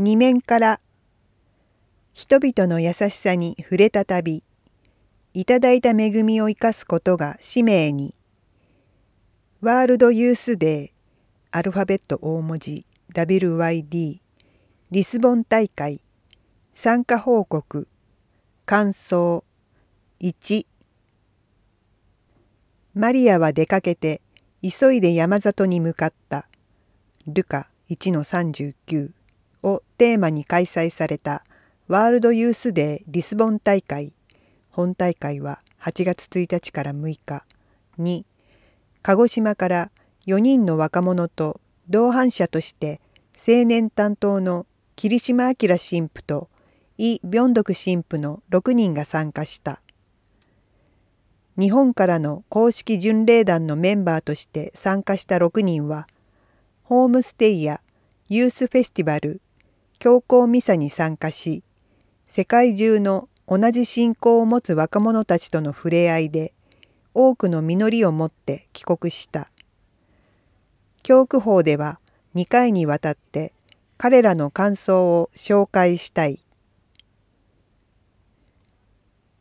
二面から。人々の優しさに触れたたびいただいた恵みを生かすことが使命に。ワールドユースデーアルファベット大文字 WYD リスボン大会参加報告感想1マリアは出かけて急いで山里に向かった。ルカ1-39をテーマに開催されたワールドユースデーリスボン大会本大会は8月1日から6日に鹿児島から4人の若者と同伴者として青年担当の桐島明神父とイ・ビョンドク神父の6人が参加した。日本からの公式巡礼団のメンバーとして参加した6人はホームステイやユースフェスティバル教皇ミサに参加し世界中の同じ信仰を持つ若者たちとの触れ合いで多くの実りを持って帰国した。教区法では2回にわたって彼らの感想を紹介したい。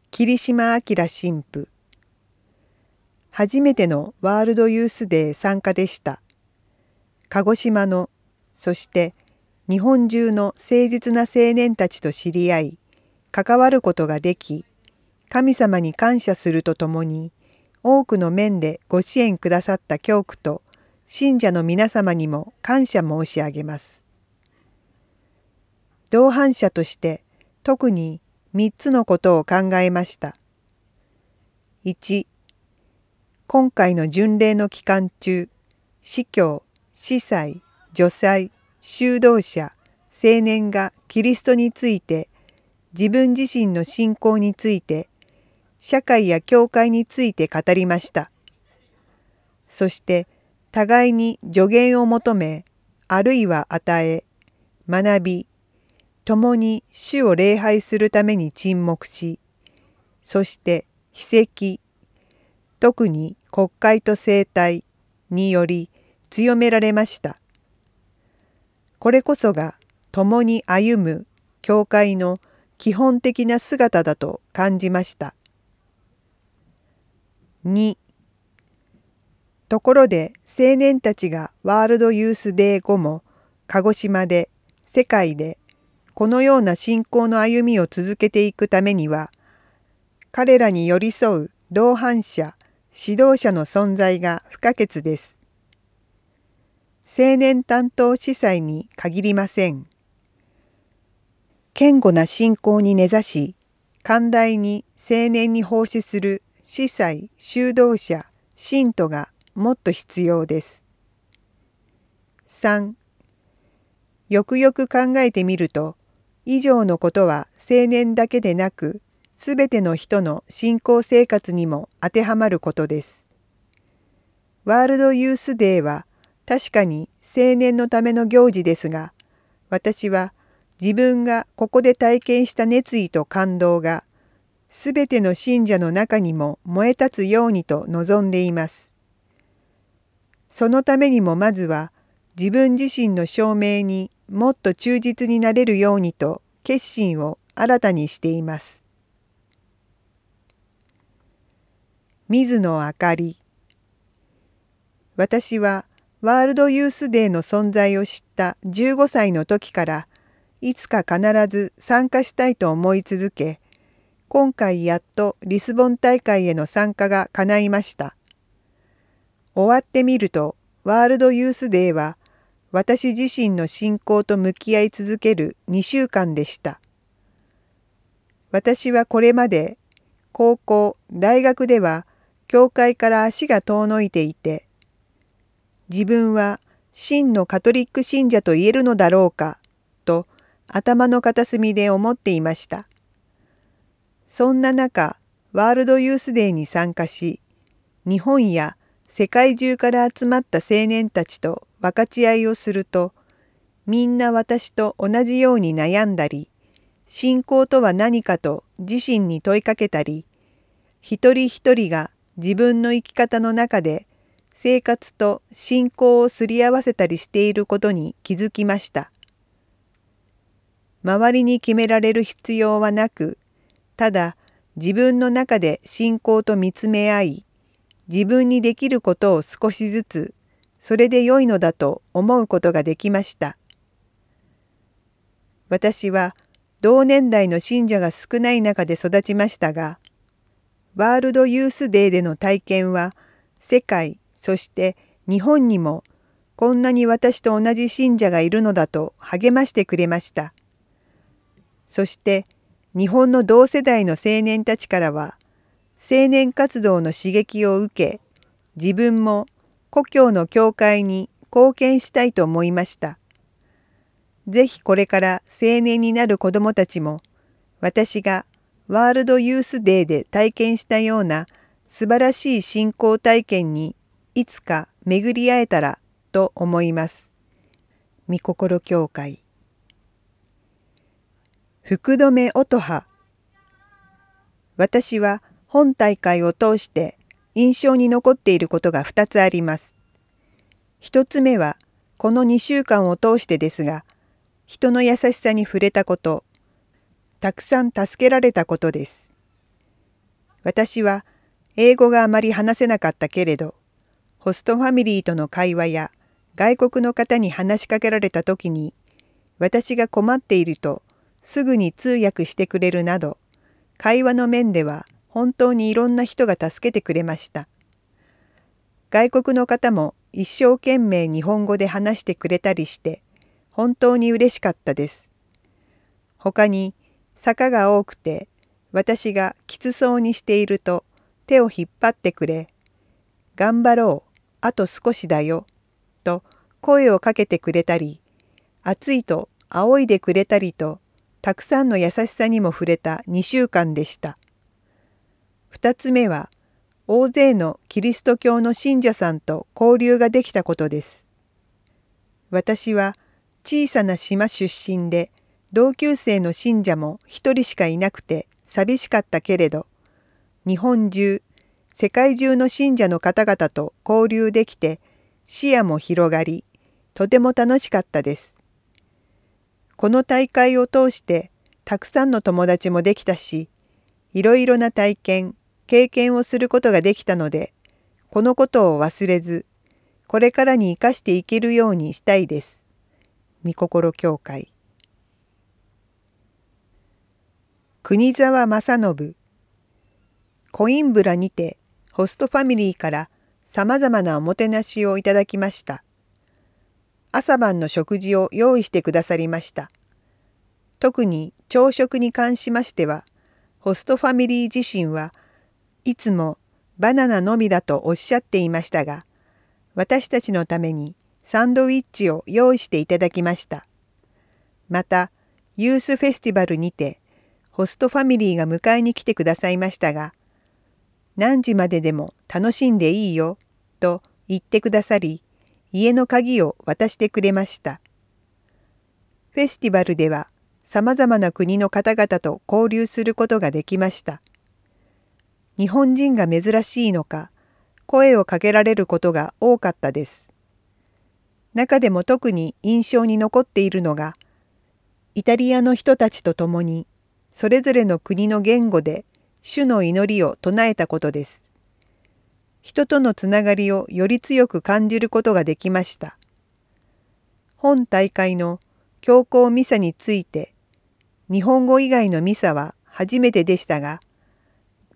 桐島明神父。初めてのワールドユースデー参加でした。鹿児島の、そして日本中の誠実な青年たちと知り合い、関わることができ、神様に感謝するとともに、多くの面でご支援くださった教区と信者の皆様にも感謝申し上げます。同伴者として特に3つのことを考えました。1今回の巡礼の期間中司教司祭女祭修道者青年がキリストについて自分自身の信仰について社会や教会について語りましたそして互いに助言を求めあるいは与え学び共に主を礼拝するために沈黙しそして秘跡特に国会と政体により強められました。これこそが共に歩む教会の基本的な姿だと感じました。2ところで青年たちがワールドユースデー後も鹿児島で世界でこのような信仰の歩みを続けていくためには彼らに寄り添う同伴者指導者の存在が不可欠です。青年担当司祭に限りません。堅固な信仰に根ざし、寛大に青年に奉仕する司祭、修道者、信徒がもっと必要です。3. よくよく考えてみると、以上のことは青年だけでなく、すべての人の信仰生活にも当てはまることです。ワールドユースデーは確かに青年のための行事ですが、私は自分がここで体験した熱意と感動が、すべての信者の中にも燃え立つようにと望んでいます。そのためにもまずは自分自身の証明にもっと忠実になれるようにと決心を新たにしています。水野あかり私はワールドユースデーの存在を知った15歳の時からいつか必ず参加したいと思い続け今回やっとリスボン大会への参加が叶いました。終わってみるとワールドユースデーは私自身の信仰と向き合い続ける2週間でした。私はこれまで高校大学では教会から足が遠のいていて、自分は真のカトリック信者と言えるのだろうか、と頭の片隅で思っていました。そんな中、ワールドユースデーに参加し、日本や世界中から集まった青年たちと分かち合いをすると、みんな私と同じように悩んだり、信仰とは何かと自身に問いかけたり、一人一人が自分の生き方の中で生活と信仰をすり合わせたりしていることに気づきました。周りに決められる必要はなく、ただ自分の中で信仰と見つめ合い、自分にできることを少しずつ、それで良いのだと思うことができました。私は同年代の信者が少ない中で育ちましたが、ワールドユースデーでの体験は世界そして日本にもこんなに私と同じ信者がいるのだと励ましてくれました。そして日本の同世代の青年たちからは青年活動の刺激を受け自分も故郷の教会に貢献したいと思いました。ぜひこれから青年になる子どもたちも私がワールドユースデーで体験したような素晴らしい信仰体験にいつか巡り会えたらと思います。御心協会福留音羽私は本大会を通して印象に残っていることが2つあります。1つ目はこの2週間を通してですが人の優しさに触れたこと、たくさん助けられたことです。私は英語があまり話せなかったけれど、ホストファミリーとの会話や外国の方に話しかけられた時に、私が困っているとすぐに通訳してくれるなど、会話の面では本当にいろんな人が助けてくれました。外国の方も一生懸命日本語で話してくれたりして、本当に嬉しかったです。他に坂が多くて私がきつそうにしていると手を引っ張ってくれ、頑張ろう、あと少しだよ、と声をかけてくれたり、暑いと仰いでくれたりと、たくさんの優しさにも触れた2週間でした。2つ目は、大勢のキリスト教の信者さんと交流ができたことです。私は小さな島出身で同級生の信者も一人しかいなくて寂しかったけれど日本中世界中の信者の方々と交流できて視野も広がりとても楽しかったです。この大会を通してたくさんの友達もできたしいろいろな体験経験をすることができたのでこのことを忘れずこれからに生かしていけるようにしたいです。御心協会国沢正信コインブラにてホストファミリーからさまざまなおもてなしをいただきました朝晩の食事を用意してくださりました特に朝食に関しましてはホストファミリー自身はいつもバナナのみだとおっしゃっていましたが私たちのためにサンドウィッチを用意していただきました。また、ユースフェスティバルにて、ホストファミリーが迎えに来てくださいましたが、何時まででも楽しんでいいよ、と言ってくださり、家の鍵を渡してくれました。フェスティバルでは、様々な国の方々と交流することができました。日本人が珍しいのか、声をかけられることが多かったです。中でも特に印象に残っているのがイタリアの人たちと共にそれぞれの国の言語で主の祈りを唱えたことです。人とのつながりをより強く感じることができました。本大会の教皇ミサについて日本語以外のミサは初めてでしたが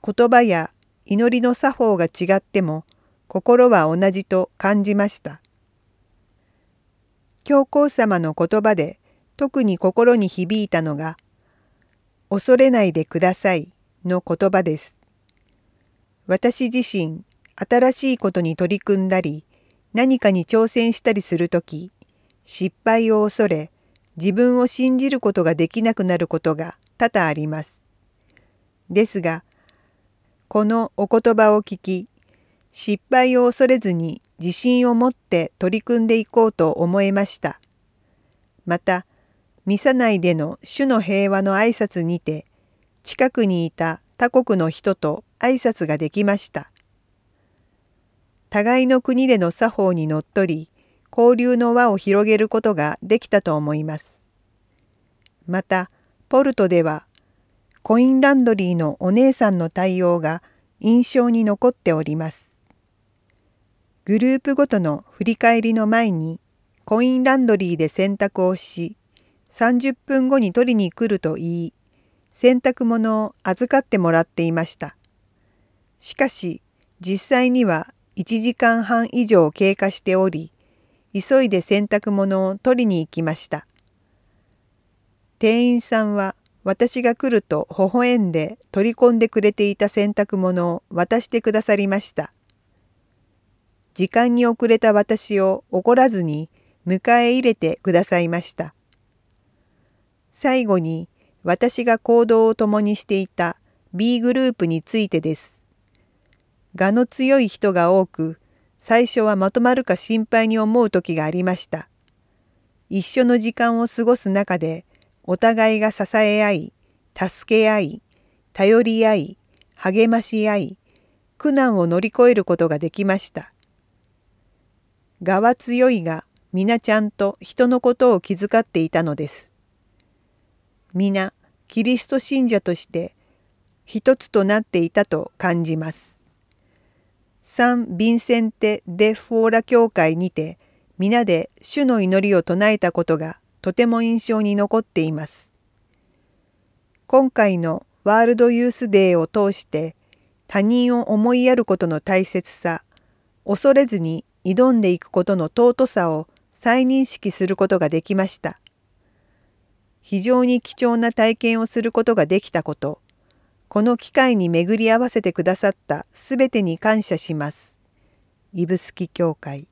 言葉や祈りの作法が違っても心は同じと感じました。教皇様の言葉で特に心に響いたのが「恐れないでください」の言葉です。私自身新しいことに取り組んだり何かに挑戦したりする時失敗を恐れ自分を信じることができなくなることが多々あります。ですがこのお言葉を聞き失敗を恐れずに自信を持って取り組んでいこうと思えました。また、ミサ内での主の平和の挨拶にて、近くにいた他国の人と挨拶ができました。互いの国での作法にのっとり、交流の輪を広げることができたと思います。またポルトではコインランドリーのお姉さんの対応が印象に残っております。グループごとの振り返りの前にコインランドリーで洗濯をし30分後に取りに来ると言い洗濯物を預かってもらっていました。しかし実際には1時間半以上経過しており急いで洗濯物を取りに行きました。店員さんは私が来ると微笑んで取り込んでくれていた洗濯物を渡してくださりました。時間に遅れた私を怒らずに迎え入れてくださいました。最後に私が行動を共にしていた B グループについてです。我の強い人が多く、最初はまとまるか心配に思う時がありました。一緒の時間を過ごす中で、お互いが支え合い、助け合い、頼り合い、励まし合い、苦難を乗り越えることができました。我は強いが、皆ちゃんと人のことを気遣っていたのです。皆、キリスト信者として一つとなっていたと感じます。サン・ヴィンセンテ・デ・フォーラ教会にて皆で主の祈りを唱えたことがとても印象に残っています。今回のワールドユースデーを通して他人を思いやることの大切さ、恐れずに挑んでいくことの尊さを再認識することができました。非常に貴重な体験をすることができたこと、この機会に巡り合わせてくださったすべてに感謝します。指宿教会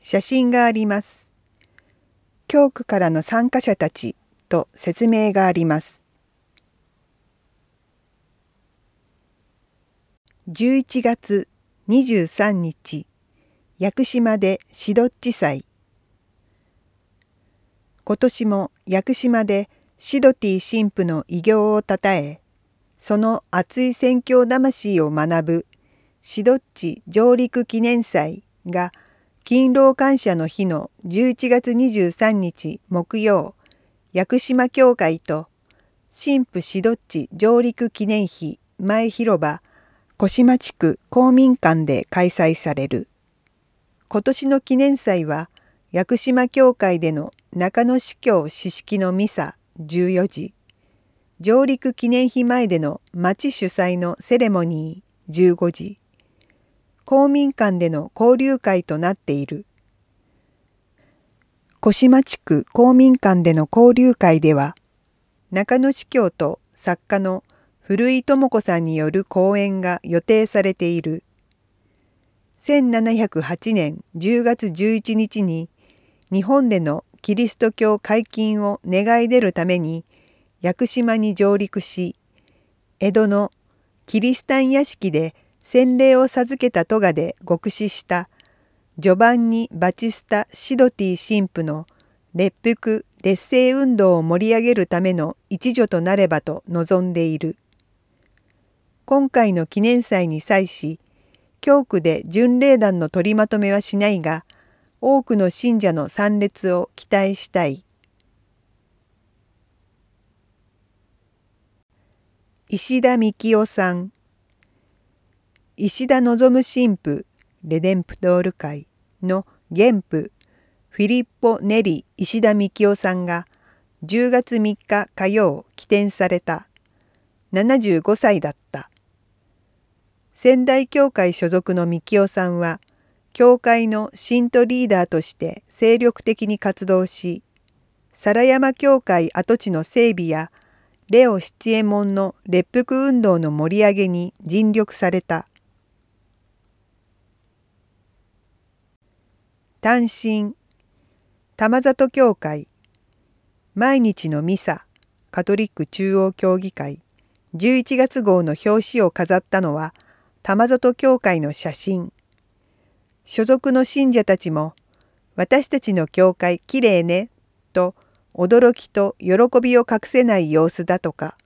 写真があります。教区からの参加者たちと説明があります。11月23日、屋久島でシドッチ祭。今年も屋久島でシドティ神父の偉業をたたえ、その熱い宣教魂を学ぶシドッチ上陸記念祭が勤労感謝の日の11月23日木曜、屋久島教会と神父シドッチ上陸記念碑前広場小島地区公民館で開催される。今年の記念祭は屋久島教会での中野司教四式のミサ14時、上陸記念碑前での町主催のセレモニー15時、公民館での交流会となっている。小島地区公民館での交流会では、中野司教と作家の古井智子さんによる講演が予定されている。1708年10月11日に日本でのキリスト教解禁を願い出るために屋久島に上陸し江戸のキリスタン屋敷で洗礼を授けた戸賀で極死したジョバンニ・バチスタ・シドティ神父の列腹劣勢運動を盛り上げるための一助となればと望んでいる。今回の記念祭に際し教区で巡礼団の取りまとめはしないが多くの信者の参列を期待したい。石田幹夫さん。石田望神父レデンプトール会の原父フィリッポ・ネリ石田幹夫さんが10月3日火曜起点された。75歳だった。仙台教会所属の幹夫さんは教会の信徒リーダーとして精力的に活動し皿山教会跡地の整備やレオ七右衛門の列腹運動の盛り上げに尽力された。単身玉里教会毎日のミサカトリック中央協議会11月号の表紙を飾ったのは玉里教会の写真所属の信者たちも私たちの教会きれいねと驚きと喜びを隠せない様子だとか。